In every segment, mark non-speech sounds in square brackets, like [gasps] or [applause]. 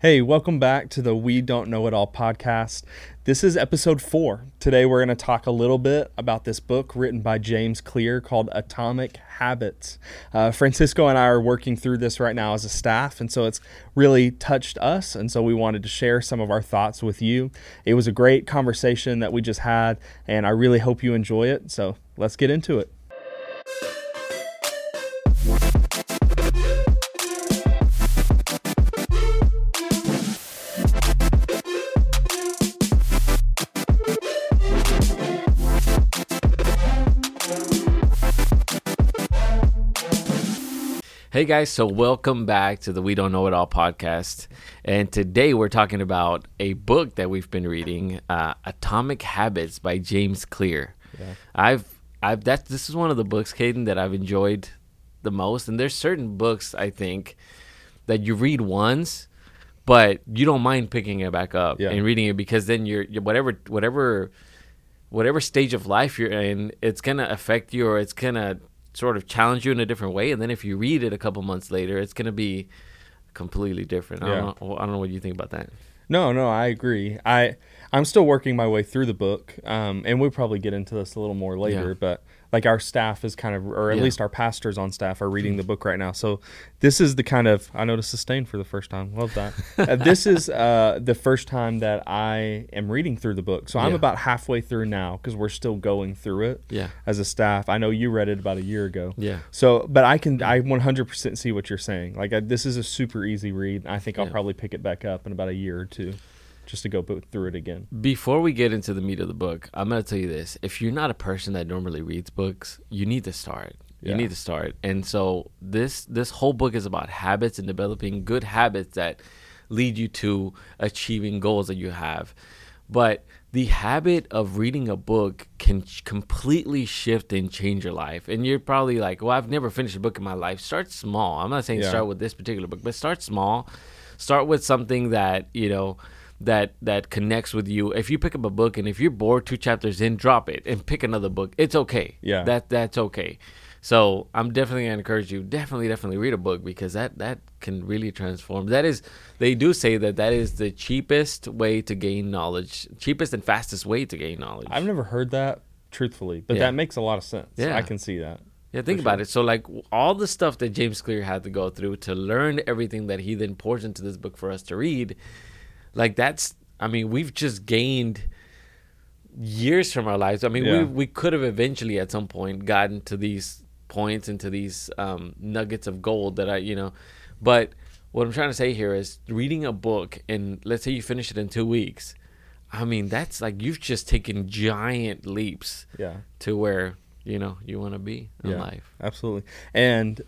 Hey, welcome back to the We Don't Know It All podcast. This is episode four. Today we're going to talk a little bit about this book written by James Clear called Atomic Habits. Uh, Francisco and I are working through this right now as a staff, and so it's really touched us. And so we wanted to share some of our thoughts with you. It was a great conversation that we just had, and I really hope you enjoy it. So let's get into it. Hey guys, so welcome back to the We Don't Know It All podcast. And today we're talking about a book that we've been reading, uh, Atomic Habits by James Clear. Yeah. I've I've that this is one of the books, Caden, that I've enjoyed the most. And there's certain books I think that you read once, but you don't mind picking it back up yeah. and reading it because then you're, you're whatever whatever whatever stage of life you're in, it's gonna affect you or it's gonna sort of challenge you in a different way, and then if you read it a couple months later, it's going to be completely different. I, don't know, I don't know what you think about that. No, no, I agree. I I'm still working my way through the book, um, and we'll probably get into this a little more later. Yeah. But like our staff is kind of, or at yeah. least our pastors on staff are reading the book right now. So this is the kind of I noticed sustain for the first time. Love that. uh, [laughs] this is uh, the first time that I am reading through the book. So I'm about halfway through now because we're still going through it. Yeah. As a staff, I know you read it about a year ago. Yeah. So, but I can I 100% see what you're saying. Like I, this is a super easy read. I think I'll yeah. probably pick it back up in about a year or two just to go through it again. Before we get into the meat of the book, I'm going to tell you this. If you're not a person that normally reads books, you need to start. You yeah. need to start. And so this this whole book is about habits and developing good habits that lead you to achieving goals that you have. But the habit of reading a book can completely shift and change your life. And you're probably like, "Well, I've never finished a book in my life." Start small. I'm not saying yeah. start with this particular book, but start small. Start with something that, you know, that that connects with you. If you pick up a book and if you're bored two chapters in, drop it and pick another book. It's okay. Yeah. That that's okay. So I'm definitely gonna encourage you. Definitely, definitely read a book because that that can really transform. That is, they do say that that is the cheapest way to gain knowledge, cheapest and fastest way to gain knowledge. I've never heard that truthfully, but yeah. that makes a lot of sense. Yeah, I can see that. Yeah, think about it. So, like all the stuff that James Clear had to go through to learn everything that he then pours into this book for us to read, like that's I mean, we've just gained years from our lives. I mean, yeah. we we could have eventually at some point gotten to these points into these um, nuggets of gold that I, you know, but what I'm trying to say here is reading a book and let's say you finish it in two weeks. I mean, that's like you've just taken giant leaps. Yeah. To where you know you want to be in yeah, life. Absolutely. And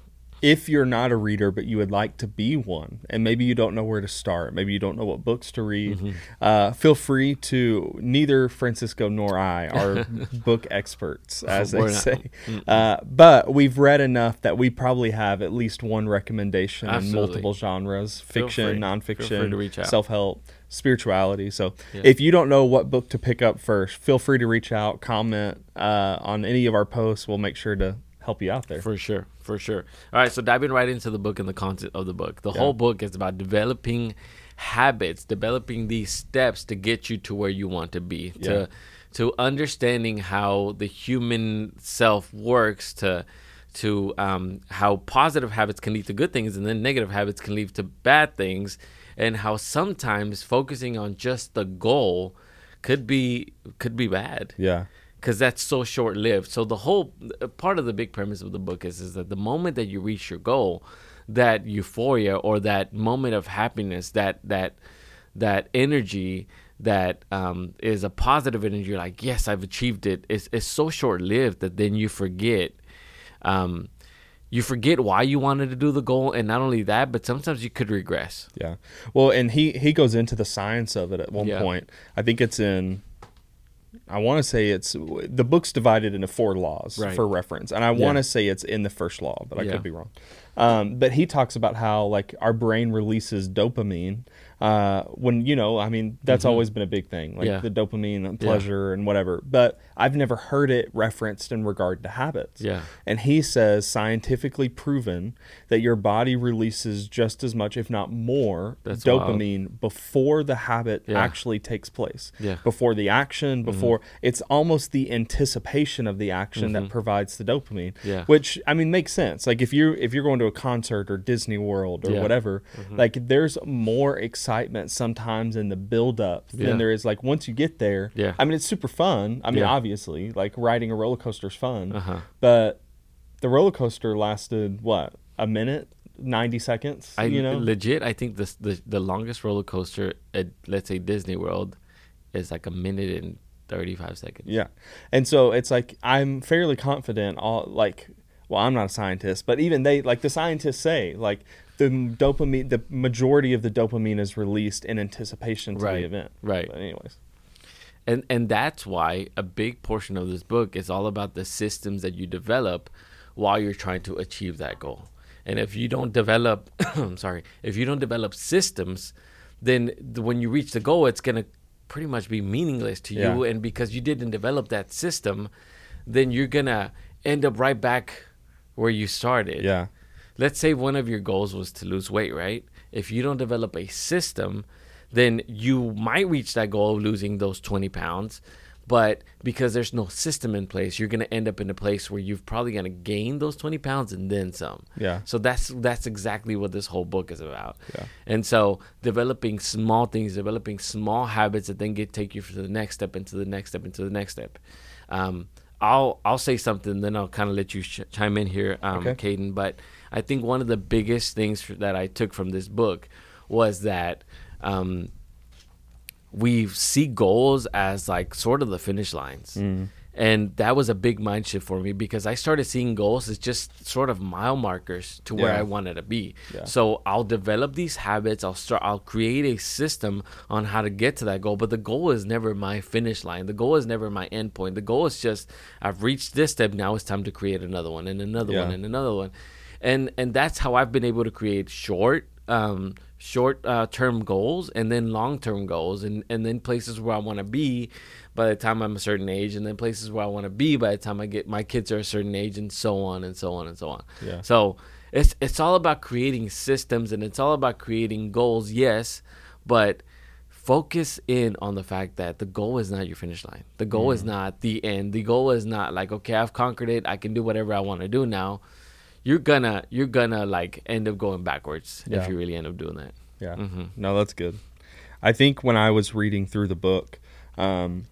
if you're not a reader but you would like to be one and maybe you don't know where to start maybe you don't know what books to read mm-hmm. uh, feel free to neither francisco nor i are [laughs] book experts as they say. Uh, but we've read enough that we probably have at least one recommendation Absolutely. in multiple genres fiction nonfiction self-help spirituality. So yeah. if you don't know what book to pick up first feel free to reach out comment uh, on any of our posts. We'll make sure to help you out there for sure for sure. All right, so diving right into the book and the content of the book. The yeah. whole book is about developing habits, developing these steps to get you to where you want to be, yeah. to to understanding how the human self works, to to um, how positive habits can lead to good things, and then negative habits can lead to bad things, and how sometimes focusing on just the goal could be could be bad. Yeah because that's so short lived. So the whole part of the big premise of the book is is that the moment that you reach your goal, that euphoria or that moment of happiness, that that that energy that um, is a positive energy, like, yes, I've achieved it. It's, it's so short lived that then you forget. Um, you forget why you wanted to do the goal and not only that but sometimes you could regress yeah well and he he goes into the science of it at one yeah. point i think it's in I want to say it's the book's divided into four laws right. for reference, and I want to say it's in the first law, but I yeah. could be wrong. Um, but he talks about how like our brain releases dopamine uh, when you know, I mean, that's always been a big thing, like Mm-hmm. Yeah. the dopamine and pleasure and whatever. But I've never heard it referenced in regard to habits. Yeah. And he says scientifically proven that your body releases just as much, if not more, That's wild. dopamine before the habit Yeah. actually takes place. Yeah. Mm-hmm. Before the action, before it's almost the anticipation of the action that provides the dopamine. Mm-hmm. Yeah. Which I mean makes sense. Like if you if you're going to a concert or Disney World or Yeah. Mm-hmm. whatever, like there's more excitement sometimes in the build up Yeah. than there is like once you get there. Yeah. I mean it's super fun. I mean Yeah. obviously like riding a roller coaster is fun. Uh-huh. But the roller coaster lasted what? A minute? 90 seconds, I you know? legit. I think this the the longest roller coaster at let's say Disney World is like a minute and thirty five seconds. Yeah. And so it's like I'm fairly confident all like well, I'm not a scientist, but even they like the scientists say like the dopamine the majority of the dopamine is released in anticipation to Right. the event. Right. But anyways. and and that's why a big portion of this book is all about the systems that you develop while you're trying to achieve that goal and if you don't develop [coughs] i'm sorry if you don't develop systems then the, when you reach the goal it's going to pretty much be meaningless to you Yeah. and because you didn't develop that system then you're going to end up right back where you started Yeah. Let's say one of your goals was to lose weight, right? If you don't develop a system, then you might reach that goal of losing those 20 pounds. But because there's no system in place, you're going to end up in a place where you've probably going to gain those 20 pounds and then some. Yeah. So that's that's exactly what this whole book is about. Yeah. And so developing small things, developing small habits that then get take you to the next step, into the next step, into the next step. Um, I'll I'll say something, then I'll kind of let you ch- chime in here, um, Okay. Caden. But I think one of the biggest things that I took from this book was that um, we see goals as like sort of the finish lines. And that was a big mind shift for me because I started seeing goals as just sort of mile markers to where Yeah. I wanted to be. Yeah. So I'll develop these habits. I'll start. I'll create a system on how to get to that goal. But the goal is never my finish line. The goal is never my end point. The goal is just I've reached this step. Now it's time to create another one and another one and another one. And and that's how I've been able to create short um, short uh, term goals and then long term goals and and then places where I want to be by the time I'm a certain age and then places where I want to be by the time I get my kids are a certain age and so on and so on and so on. Yeah. So it's it's all about creating systems and it's all about creating goals, yes, but focus in on the fact that the goal is not your finish line. The goal Mm. is not the end. The goal is not like okay, I've conquered it. I can do whatever I want to do now. You're gonna you're gonna like end up going backwards Yeah. if you really end up doing that. Yeah. Mm-hmm. No, that's good. I think when I was reading through the book, um,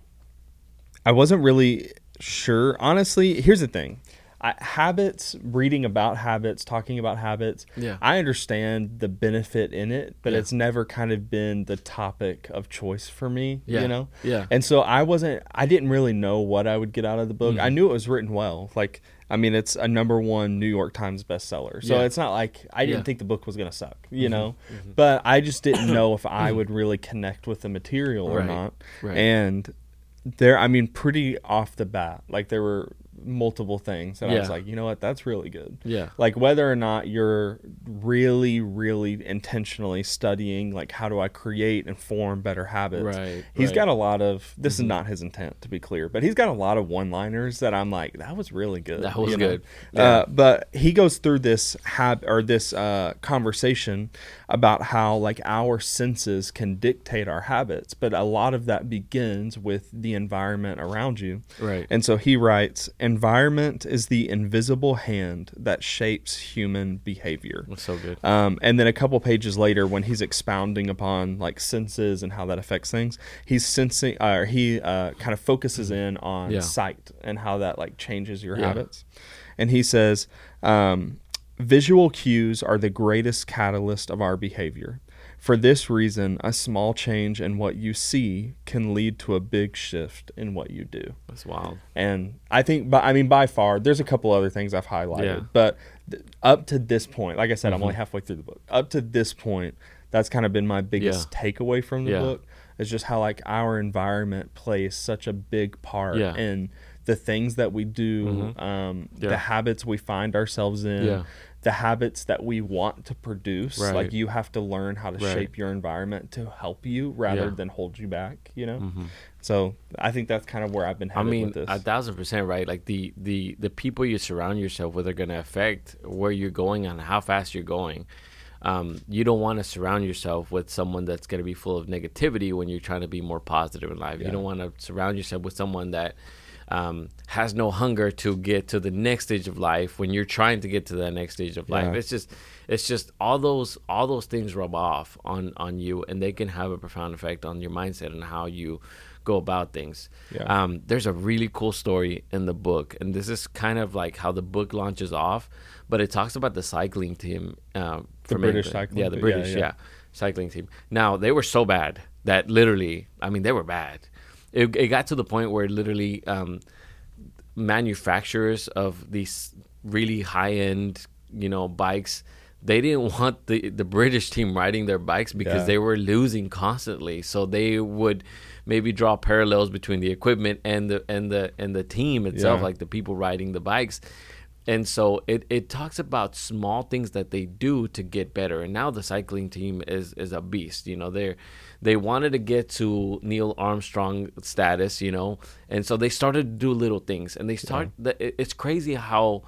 I wasn't really sure. Honestly, here's the thing. I, habits, reading about habits, talking about habits. Yeah. I understand the benefit in it, but Yeah. it's never kind of been the topic of choice for me. Yeah. You know. Yeah. And so I wasn't. I didn't really know what I would get out of the book. Mm-hmm. I knew it was written well. Like, I mean, it's a number one New York Times bestseller. So Yeah. it's not like I didn't Yeah. Mm-hmm. think the book was gonna suck. You know. But I just didn't know if I would really connect with the material or not. Right. And there, I mean, pretty off the bat, like there were multiple things that I was Yeah. like, you know what, that's really good. Yeah. Like whether or not you're really, really intentionally studying, like how do I create and form better habits? Right, He's right. got a lot of. This is not his intent to be clear, but he's got a lot of one-liners that I'm like, that was really good. That was good. Uh, but he goes through this hab or this uh, conversation about how like our senses can dictate our habits, but a lot of that begins with the environment around you. Right. And so he writes, "Environment is the invisible hand that shapes human behavior." That's so good. Um, and then a couple pages later, when he's expounding upon like senses and how that affects things, he's sensing, uh, or he uh, kind of focuses in on Yeah. sight and how that like changes your Yeah. habits. And he says, um, visual cues are the greatest catalyst of our behavior. For this reason, a small change in what you see can lead to a big shift in what you do. That's wild. And I think, but I mean, by far, there's a couple other things I've highlighted, Yeah. Mm-hmm. but th- up to this point, like I said, I'm only halfway through the book. Up to this point, that's kind of been my biggest takeaway from the Yeah. book. Is just how like our environment plays such a big part Yeah. in the things that we do, um, Yeah. the habits we find ourselves in, Yeah. The habits that we want to produce. Right. Like you have to learn how to Right. shape your environment to help you rather Yeah. than hold you back. You know. Mhm. So I think that's kind of where I've been I mean, with this. a thousand percent right. Like the the the people you surround yourself with are going to affect where you're going and how fast you're going. Um, you don't want to surround yourself with someone that's going to be full of negativity when you're trying to be more positive in life. Yeah. You don't want to surround yourself with someone that um, has no hunger to get to the next stage of life when you're trying to get to that next stage of life. Yeah. It's just it's just all those all those things rub off on on you and they can have a profound effect on your mindset and how you go about things. Yeah. Um, there's a really cool story in the book, and this is kind of like how the book launches off, but it talks about the cycling team. Uh, The from British England. cycling yeah, the team, yeah, British, yeah. yeah, cycling team. Now they were so bad that literally, I mean, they were bad. It, it got to the point where literally um, manufacturers of these really high end, you know, bikes. They didn't [laughs] want the the British team riding their bikes because Yeah. they were losing constantly. So they would maybe draw parallels between the equipment and the and the and the team itself, Yeah. like the people riding the bikes. And so it, it talks about small things that they do to get better. And now the cycling team is is a beast. You know, they're they wanted to get to Neil Armstrong status, you know, and so they started to do little things. And they start. The, it- it's crazy how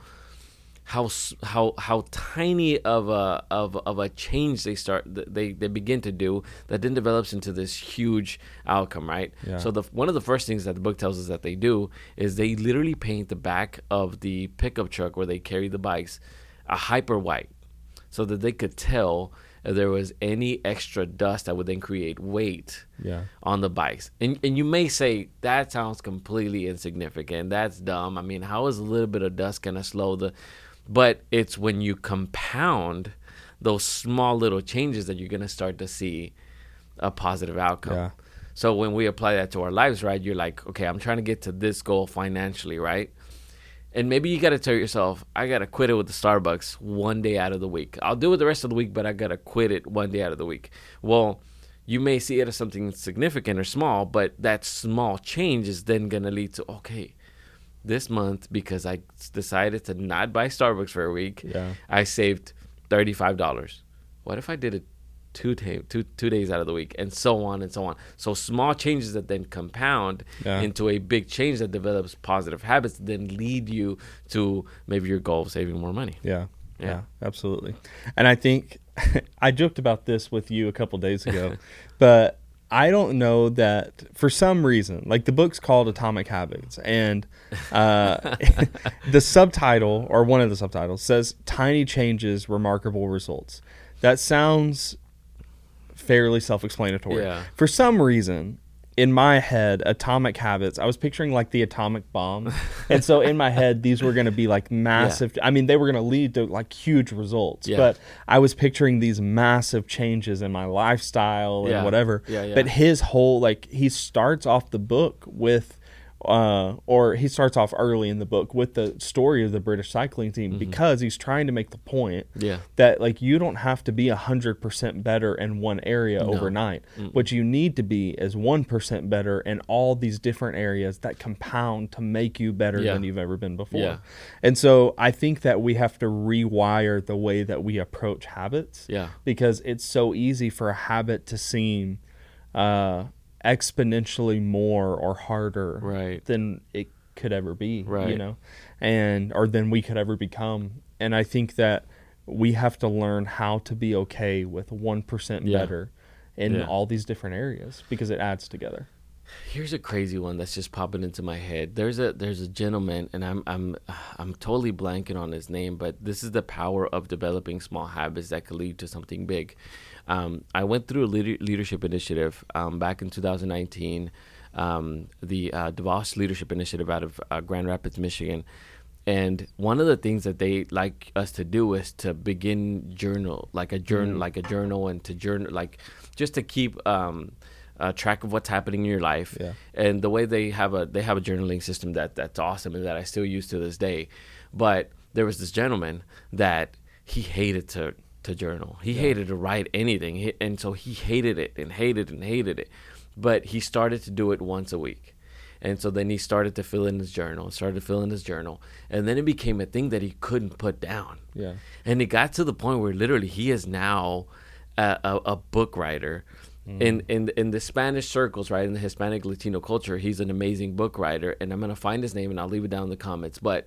how how how tiny of a of of a change they start they they begin to do that then develops into this huge outcome right Yeah. so the one of the first things that the book tells us that they do is they literally paint the back of the pickup truck where they carry the bikes a hyper white so that they could tell if there was any extra dust that would then create weight yeah. on the bikes. And and you may say that sounds completely insignificant. That's dumb. I mean, how is a little bit of dust gonna slow the but it's when you compound those small little changes that you're gonna start to see a positive outcome. Yeah. So when we apply that to our lives, right, you're like, okay, I'm trying to get to this goal financially, right? And maybe you got to tell yourself, I got to quit it with the Starbucks one day out of the week. I'll do it the rest of the week, but I got to quit it one day out of the week. Well, you may see it as something significant or small, but that small change is then going to lead to, okay, this month, because I decided to not buy Starbucks for a week, Yeah. I saved $35. What if I did it two, ta- two, two days out of the week and so on and so on? So small changes that then compound Yeah. into a big change that develops positive habits, then lead you to maybe your goal of saving more money. Yeah. Yeah. Yeah, absolutely. And I think [laughs] I joked about this with you a couple days ago, [laughs] but I don't know that for some reason, like the book's called Atomic Habits, and uh, [laughs] the subtitle or one of the subtitles says "Tiny Changes, Remarkable Results." That sounds fairly self-explanatory. Yeah. For some reason, in my head, atomic habits, I was picturing like the atomic bomb. and so in my head, these were going to be like [laughs] massive. I mean, they were going to lead to like huge results. Yeah. But I was picturing these massive changes in my lifestyle and Yeah. whatever. Yeah, yeah. But his whole, like, he starts off the book with. Uh, or he starts off early in the book with the story of the British cycling team Mm-hmm. because he's trying to make the point Yeah. that like you don't have to be a hundred percent better in one area overnight. What you need to be is one percent better in all these different areas that compound to make you better Yeah. than you've ever been before. Yeah. And so I think that we have to rewire the way that we approach habits. Yeah. Because it's so easy for a habit to seem uh, exponentially more or harder Right. than it could ever be. You Right. know, and or than we could ever become. And I think that we have to learn how to be okay with one percent Yeah. better in Yeah. all these different areas because it adds together. Here's a crazy one that's just popping into my head. There's a there's a gentleman, and I'm I'm I'm totally blanking on his name, but this is the power of developing small habits that could lead to something big. Um, I went through a leader, leadership initiative um, back in 2019, um, the uh, DeVos Leadership Initiative out of uh, Grand Rapids, Michigan. And one of the things that they like us to do is to begin journal, like a journal, like a journal, and to journal, like just to keep um, uh, track of what's happening in your life. Yeah. And the way they have a they have a journaling system that that's awesome and that I still use to this day. But there was this gentleman that he hated to to journal. He hated to write anything, He- and so he hated it and hated and hated it. But he started to do it once a week. And so then he started to fill in his journal, started to fill in his journal. And then it became a thing that he couldn't put down. Yeah. And it got to the point where literally he is now a, a, a book writer. Mm. In, in in the Spanish circles, right, in the Hispanic Latino culture, he's an amazing book writer, and I'm gonna find his name and I'll leave it down in the comments. But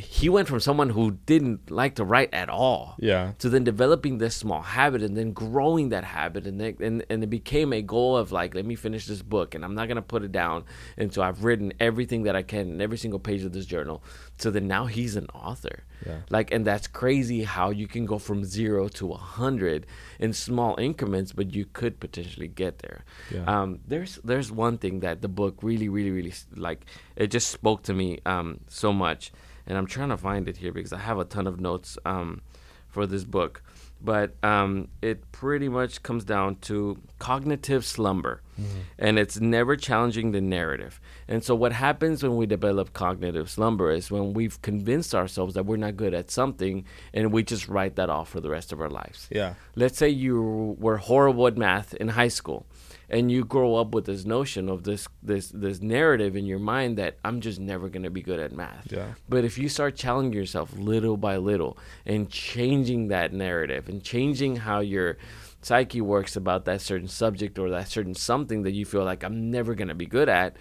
he went from someone who didn't like to write at all Yeah. to then developing this small habit and then growing that habit and then, and, and it became a goal of like let me finish this book and i'm not going to put it down and so i've written everything that i can in every single page of this journal so then now he's an author Yeah. like and that's crazy how you can go from zero to a hundred in small increments but you could potentially get there Yeah. um, there's there's one thing that the book really really really like it just spoke to me um, so much and i'm trying to find it here because i have a ton of notes um, for this book. But um, it pretty much comes down to cognitive slumber. And it's never challenging the narrative. And so what happens when we develop cognitive slumber is when we've convinced ourselves that we're not good at something and we just write that off for the rest of our lives. Yeah. let's say you were horrible at math in high school and you grow up with this notion of this this this narrative in your mind that I'm just never going to be good at math. Yeah. But if you start challenging yourself little by little and changing that narrative and changing how your psyche works about that certain subject or that certain something that you feel like I'm never going to be good at,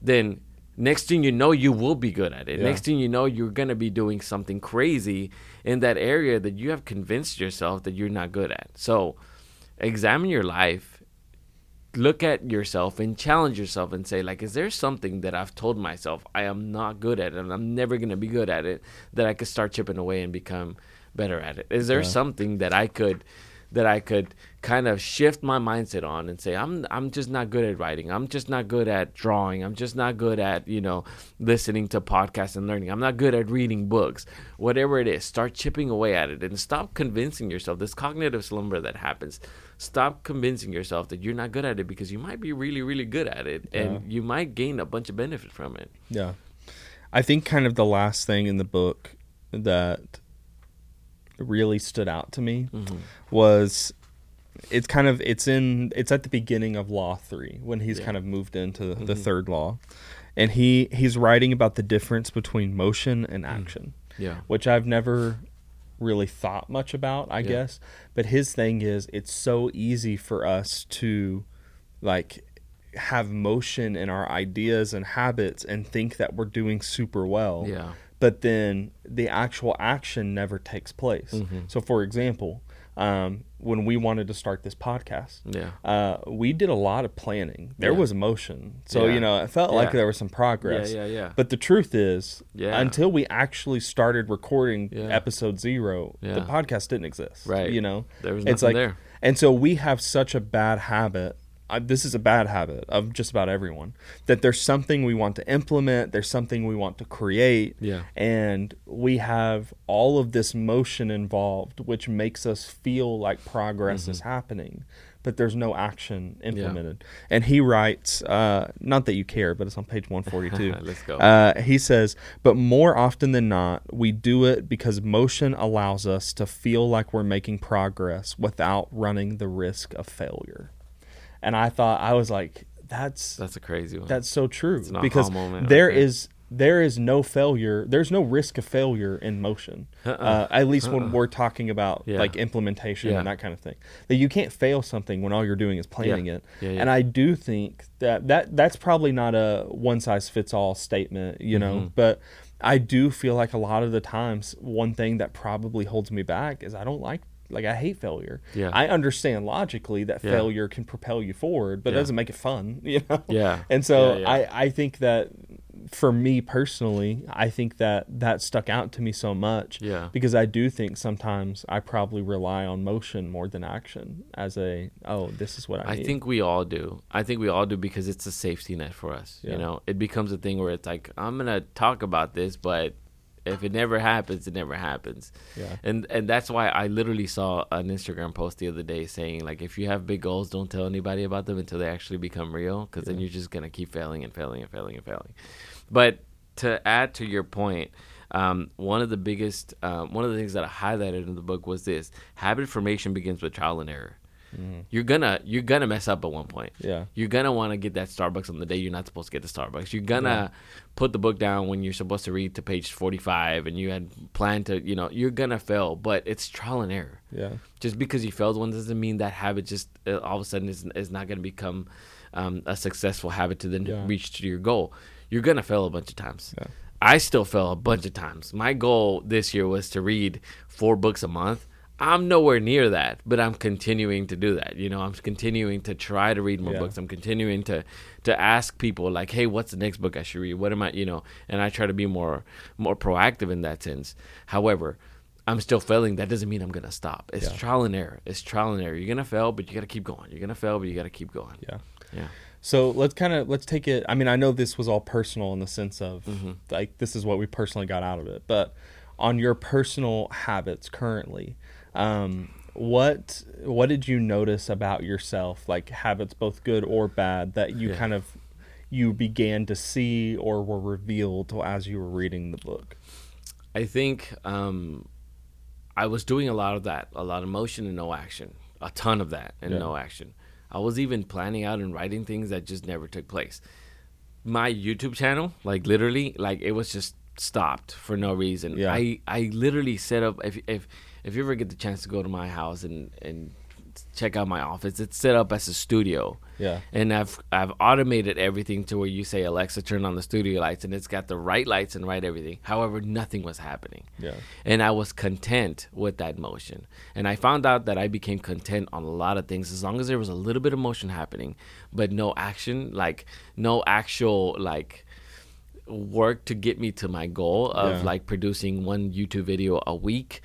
then next thing you know you will be good at it. Yeah. Next thing you know you're going to be doing something crazy in that area that you have convinced yourself that you're not good at. So examine your life look at yourself and challenge yourself and say like is there something that i've told myself i am not good at and i'm never going to be good at it that i could start chipping away and become better at it is there Yeah. something that i could that i could kind of shift my mindset on and say i'm i'm just not good at writing. I'm just not good at drawing. I'm just not good at you know listening to podcasts and learning. I'm not good at reading books. Whatever it is start chipping away at it and stop convincing yourself. This cognitive slumber that happens stop convincing yourself that you're not good at it because you might be really really good at it and you might gain a bunch of benefit from it. Yeah. I think kind of the last thing in the book that really stood out to me mm-hmm. was it's kind of it's in it's at the beginning of law 3 when he's Yeah. kind of moved into the third law and he he's writing about the difference between motion and action yeah which I've never really thought much about, I Yeah. guess. But his thing is it's so easy for us to like have motion in our ideas and habits and think that we're doing super well. Yeah. But then the actual action never takes place. Mm-hmm. So for example, um, when we wanted to start this podcast, yeah uh, we did a lot of planning. There Yeah. was motion. So, Yeah. you know, it felt like there was some progress. yeah yeah But the truth is, Yeah. until we actually started recording Yeah. episode zero, the podcast didn't exist. Right. You know, There was it's nothing like, there. and so we have such a bad habit. Uh, this is a bad habit of just about everyone that there's something we want to implement, there's something we want to create, Yeah. and we have all of this motion involved, which makes us feel like progress Mm-hmm. is happening, but there's no action implemented. And he writes, uh, not that you care, but it's on page 142. [laughs] Let's go. Uh, he says, but more often than not, we do it because motion allows us to feel like we're making progress without running the risk of failure. And I thought, I was like, that's that's a crazy one that's so true because moment right there there. is there is no failure. There's no risk of failure in motion. Uh-uh. Uh, at least when we're talking about Yeah. like implementation Yeah. and that kind of thing. That you can't fail something when all you're doing is planning it. Yeah, yeah. And I do think that that that's probably not a one size fits all statement, you know, Mm-hmm. but I do feel like a lot of the times one thing that probably holds me back is I don't like like I hate failure. Yeah. I understand logically that Yeah. failure can propel you forward, but Yeah. it doesn't make it fun, [laughs] you know. Yeah. And so. I I think that for me personally, I think that that stuck out to me so much. Yeah. Because I do think sometimes I probably rely on motion more than action as a oh this is what I, I need. think we all do. I think we all do because it's a safety net for us. Yeah. You know, it becomes a thing where it's like I'm gonna talk about this, but if it never happens, it never happens. Yeah. And and that's why I literally saw an Instagram post the other day saying like, if you have big goals, don't tell anybody about them until they actually become real, because then you're just gonna keep failing and failing and failing and failing. But to add to your point. Um, one of the biggest, um, one of the things that I highlighted in the book was this: habit formation begins with trial and error. You're gonna you're gonna mess up at one point. Yeah. You're gonna want to get that Starbucks on the day you're not supposed to get the Starbucks. You're gonna put the book down when you're supposed to read to page 45 and you had planned to, you know, you're gonna fail, but it's trial and error. Yeah. Just because you failed one doesn't mean that habit just uh, all of a sudden is, is not gonna become um, a successful habit to then Yeah. reach to your goal. You're gonna fail a bunch of times. Yeah. I still fail a bunch of times. My goal this year was to read four books a month. I'm nowhere near that, but I'm continuing to do that. You know, I'm continuing to try to read more Yeah. books. I'm continuing to to ask people like, "Hey, what's the next book I should read? What am I?" You know, and I try to be more more proactive in that sense. However, I'm still failing. That doesn't mean I'm gonna stop. It's Yeah. trial and error. It's trial and error. You're gonna fail, but you gotta keep going. You're gonna fail, but you gotta keep going. Yeah. Yeah. So let's kind of let's take it. I mean, I know this was all personal in the sense of Mm-hmm. like this is what we personally got out of it, but on your personal habits currently, um, what what did you notice about yourself, like habits both good or bad, that you Yeah. kind of you began to see or were revealed as you were reading the book? I think um, I was doing a lot of that, a lot of motion and no action, a ton of that and Yeah. no action. I was even planning out and writing things that just never took place. My YouTube channel, like literally, like it was just stopped for no reason. Yeah. I I literally set up if if if you ever get the chance to go to my house and and check out my office, it's set up as a studio Yeah. and I've I've automated everything to where you say Alexa turn on the studio lights and it's got the right lights and right everything. However, nothing was happening. Yeah. And I was content with that motion. And I found out that I became content on a lot of things as long as there was a little bit of motion happening, but no action, like no actual like work to get me to my goal of Yeah. like producing one YouTube video a week.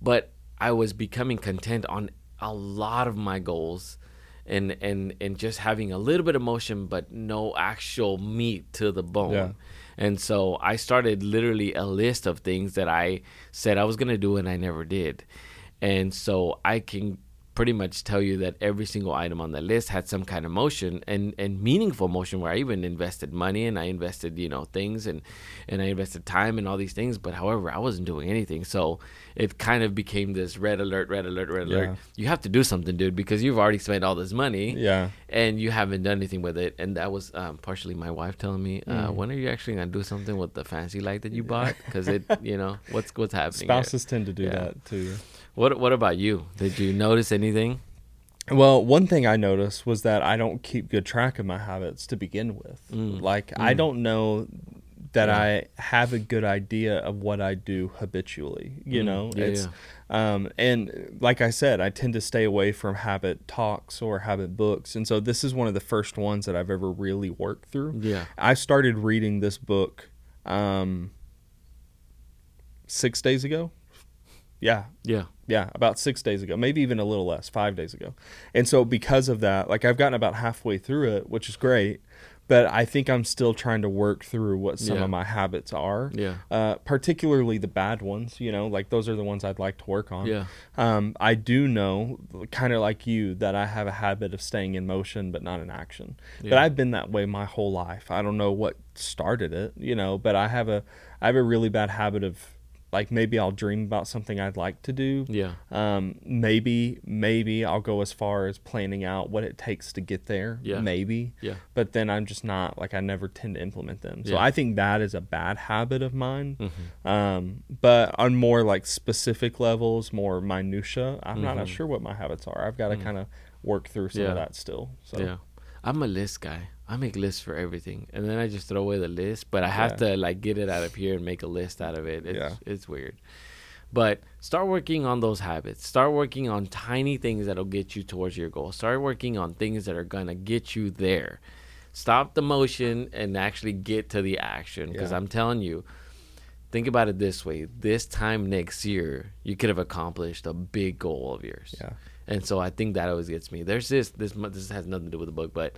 But I was becoming content on a lot of my goals and and and just having a little bit of motion but no actual meat to the bone. Yeah. And so I started literally a list of things that I said I was going to do and I never did. And so I can pretty much tell you that every single item on the list had some kind of motion and, and meaningful motion where I even invested money and I invested, you know, things and, and I invested time and all these things. But however, I wasn't doing anything. So it kind of became this red alert, red alert, red alert. You have to do something, dude, because you've already spent all this money Yeah. and you haven't done anything with it. And that was um, partially my wife telling me, Mm. uh, "When are you actually gonna do something with the fancy light that you bought? Because it, [laughs] you know, what's what's happening?" here?" Spouses tend to do Yeah. that too. What What about you? Did you notice anything? Well, one thing I noticed was that I don't keep good track of my habits to begin with. Mm. Like I Mm. don't know that Yeah. I have a good idea of what I do habitually. You Mm. know, Yeah, it's um and like I said, I tend to stay away from habit talks or habit books. And so this is one of the first ones that I've ever really worked through. Yeah. I started reading this book um 6 days ago. Yeah, Yeah. yeah, about six days ago, maybe even a little less, five days ago. And so because of that, like I've gotten about halfway through it, which is great, but I think I'm still trying to work through what some Yeah. of my habits are. Yeah. Uh, particularly the bad ones, you know, like those are the ones I'd like to work on. Yeah. Um, I do know, kind of like you, that I have a habit of staying in motion but not in action. But I've been that way my whole life. I don't know what started it, you know, but I have a I have a really bad habit of like maybe I'll dream about something I'd like to do. Yeah. Um, maybe maybe I'll go as far as planning out what it takes to get there. Yeah. Maybe. Yeah. But then I'm just not like I never tend to implement them. So Yeah. I think that is a bad habit of mine. Mhm. Um, but on more like specific levels, more minutia, I'm not Mhm. sure what my habits are. I've got to Mm. kind of work through some Yeah. of that still. So Yeah. I'm a list guy. I make lists for everything, and then I just throw away the list. But I have Yeah. to like get it out of here and make a list out of it. It's, Yeah. it's weird. But start working on those habits. Start working on tiny things that'll get you towards your goal. Start working on things that are gonna get you there. Stop the motion and actually get to the action. Because Yeah. I'm telling you, think about it this way: this time next year, you could have accomplished a big goal of yours. yeah, And so I think that always gets me. There's this this this has nothing to do with the book, but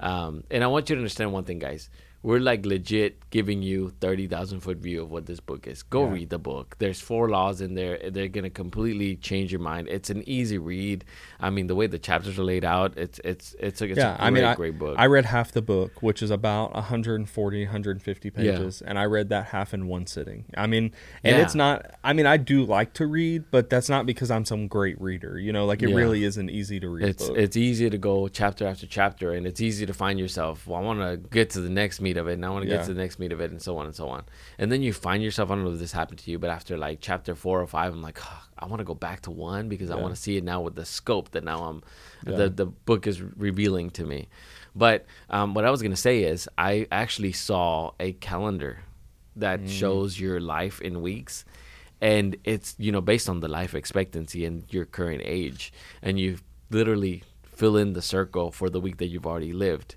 um, and I want you to understand one thing, guys. We're like legit giving you 30,000 foot view of what this book is. Go Yeah. read the book. There's four laws in there. They're going to completely change your mind. It's an easy read. I mean, the way the chapters are laid out, it's it's it's a, it's yeah, a great, I mean, I, great book. I read half the book, which is about 140, 150 pages, and I read that half in one sitting. I mean, and Yeah. it's not. I mean, I do like to read, but that's not because I'm some great reader. You know, like it Yeah. really is an easy to read it's book. it's easy to go chapter after chapter and it's easy to find yourself well i want to get to the next meat of it and i want to Yeah. get to the next meat of it and so on and so on and then you find yourself i don't know if this happened to you but after like chapter four or five i'm like "Ah, i want to go back to one because i want to see it now with the scope that now i'm Yeah. the, the book is revealing to me but um, what i was going to say is i actually saw a calendar that Mm. shows your life in weeks and it's you know based on the life expectancy and your current age and you literally fill in the circle for the week that you've already lived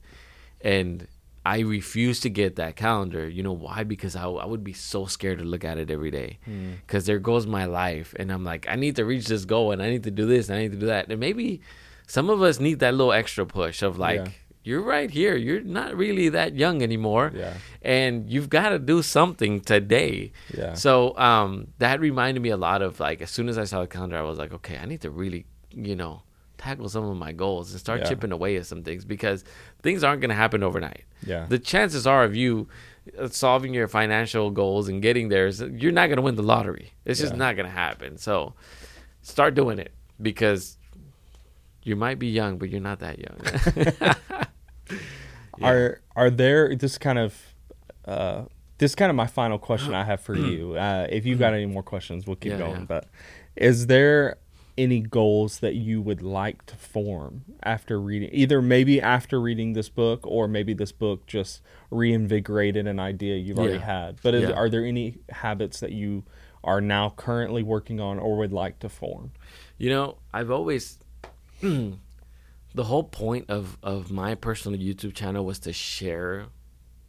and i refuse to get that calendar you know why because i, I would be so scared to look at it every day Hmm. because there goes my life and i'm like i need to reach this goal and i need to do this and i need to do that and maybe some of us need that little extra push of like Yeah. you're right here you're not really that young anymore Yeah. and you've got to do something today Yeah. so um, that reminded me a lot of like as soon as I saw the calendar, I was like, okay, I need to really, you know, tackle some of my goals and start Yeah. chipping away at some things because things aren't going to happen overnight. Yeah. The chances are of you uh, solving your financial goals and getting there is you're not going to win the lottery. It's just not going to happen. So start doing it because you might be young, but you're not that young. [laughs] [laughs] Yeah. Are are there this kind of uh, this is kind of my final question I have for [gasps] you. Uh, if you've got any more questions, we'll keep Yeah, going. yeah. But is there any goals that you would like to form after reading either maybe after reading this book or maybe this book just reinvigorated an idea you've already had. But is, Yeah. are there any habits that you are now currently working on or would like to form? You know, I've always [clears throat] the whole point of of my personal YouTube channel was to share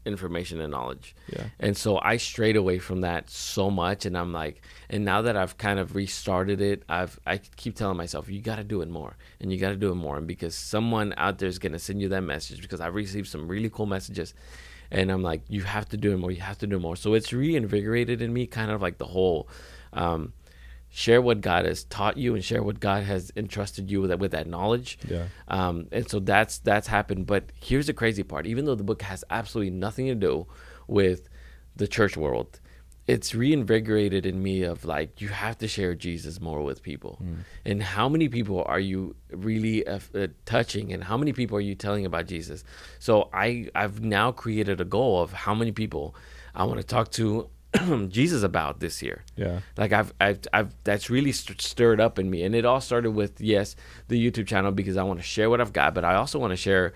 information and knowledge. Yeah. And so I strayed away from that so much and I'm like and now that I've kind of restarted it, I've I keep telling myself you got to do it more and you got to do it more and because someone out there is going to send you that message because I've received some really cool messages and I'm like you have to do it more, you have to do more. So it's reinvigorated in me kind of like the whole um share what God has taught you and share what God has entrusted you with that, with that knowledge. Yeah. Um, and so that's that's happened. But here's the crazy part: even though the book has absolutely nothing to do with the church world, it's reinvigorated in me of like you have to share Jesus more with people. And how many people are you really uh, uh, touching? And how many people are you telling about Jesus? So I I've now created a goal of how many people I want to talk to [clears throat] Jesus about this year yeah. Like I've, I've, I've that's really st- stirred up in me. And it all started with yes the youtube channel because i want to share what i've got but i also want to share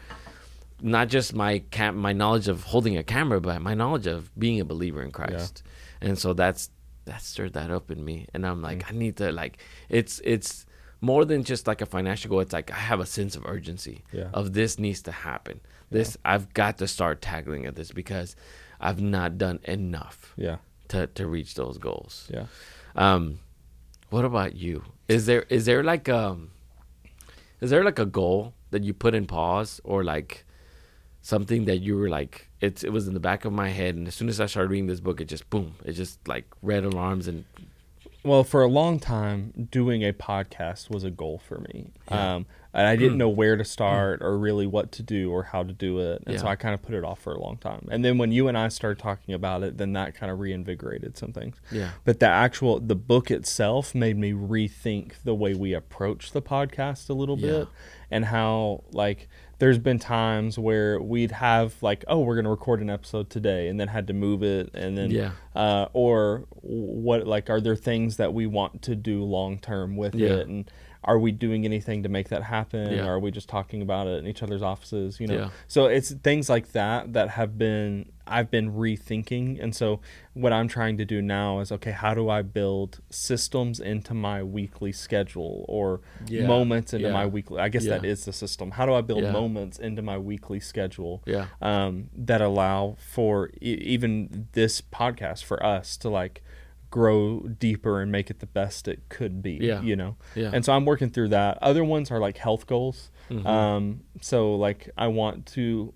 not just my cam- my knowledge of holding a camera but my knowledge of being a believer in christ. And so that's that stirred that up in me. And i'm like mm. i need to like it's it's more than just like a financial goal. It's like i have a sense of urgency Yeah. of this needs to happen. This i've got to start tackling at this because i've not done enough. Yeah to, to reach those goals yeah um, what about you? Is there is there like um, is there like a goal that you put in pause or like something that you were like it's it was in the back of my head and as soon as I started reading this book it just boom it just like red alarms and Well, for a long time, doing a podcast was a goal for me. Yeah. Um, and I didn't know where to start or really what to do or how to do it. And so I kind of put it off for a long time. And then when you and I started talking about it, then that kind of reinvigorated some things. Yeah. But the actual, the book itself made me rethink the way we approach the podcast a little Yeah. bit and how, like, there's been times where we'd have like, oh, we're gonna record an episode today, and then had to move it, and then Yeah. uh, or what like are there things that we want to do long term with Yeah. it and are we doing anything to make that happen Yeah. or are we just talking about it in each other's offices you know Yeah. so it's things like that that have been i've been rethinking and so what i'm trying to do now is okay how do i build systems into my weekly schedule or Yeah. moments into my weekly i guess that is the system how do i build moments into my weekly schedule Yeah. um, that allow for e- even this podcast for us to like grow deeper and make it the best it could be Yeah. you know Yeah. and so i'm working through that other ones are like health goals Mhm. um, so like i want to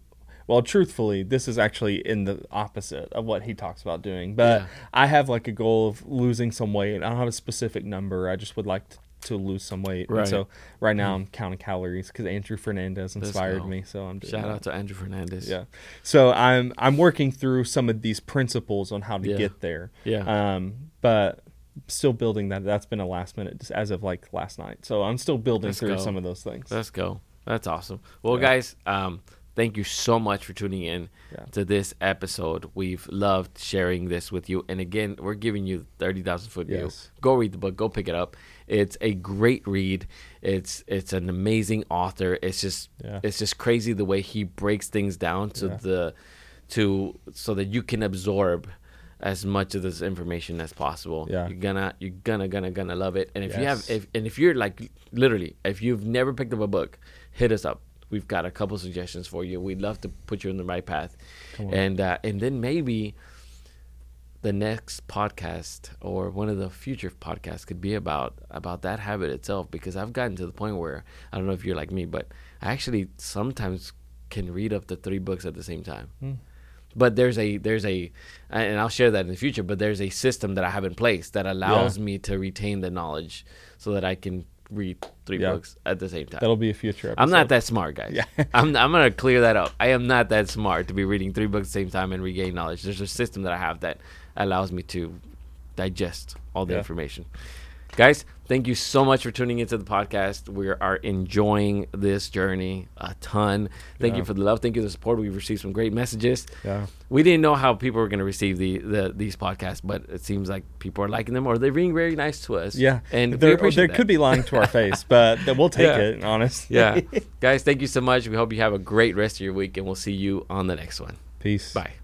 Well, truthfully, this is actually in the opposite of what he talks about doing. But Yeah. I have like a goal of losing some weight. I don't have a specific number. I just would like to, to lose some weight. And Right. so right now I'm counting calories because Andrew Fernandez inspired me. So I'm Shout that. out to Andrew Fernandez. Yeah. So I'm I'm working through some of these principles on how to Yeah. get there. Yeah. Um, but still building that. That's been a last minute just as of like last night. So I'm still building Let's through go. some of those things. Let's go. That's awesome. Well, Yeah. guys, um, thank you so much for tuning in Yeah. to this episode. We've loved sharing this with you. And again, we're giving you 30,000 foot view. Yes. Go read the book. Go pick it up. It's a great read. It's it's an amazing author. It's just Yeah. it's just crazy the way he breaks things down to Yeah. the to so that you can absorb as much of this information as possible. Yeah. You're gonna you're gonna gonna gonna love it. And if you have if and if you're like literally if you've never picked up a book, hit us up. We've got a couple suggestions for you. We'd love to put you in the right path. And uh, and then maybe the next podcast or one of the future podcasts could be about about that habit itself because I've gotten to the point where I don't know if you're like me, but I actually sometimes can read up to three books at the same time. Hmm. But there's a there's a and I'll share that in the future. But there's a system that I have in place that allows me to retain the knowledge so that I can read three Yeah. books at the same time. That'll be a future episode. I'm not that smart, guys. Yeah. [laughs] I'm, I'm gonna clear that up. I am not that smart to be reading three books at the same time and regain knowledge. There's a system that I have that allows me to digest all the Yeah. information. Guys, thank you so much for tuning into the podcast. We are enjoying this journey a ton. Thank you for the love. Thank you for the support. We've received some great messages. Yeah. We didn't know how people were going to receive the, the these podcasts, but it seems like people are liking them or they're being very nice to us. Yeah. and there, there could be lying to our [laughs] face, but we'll take Yeah. it, honest. Yeah. [laughs] Guys, thank you so much. We hope you have a great rest of your week, and we'll see you on the next one. Peace. Bye.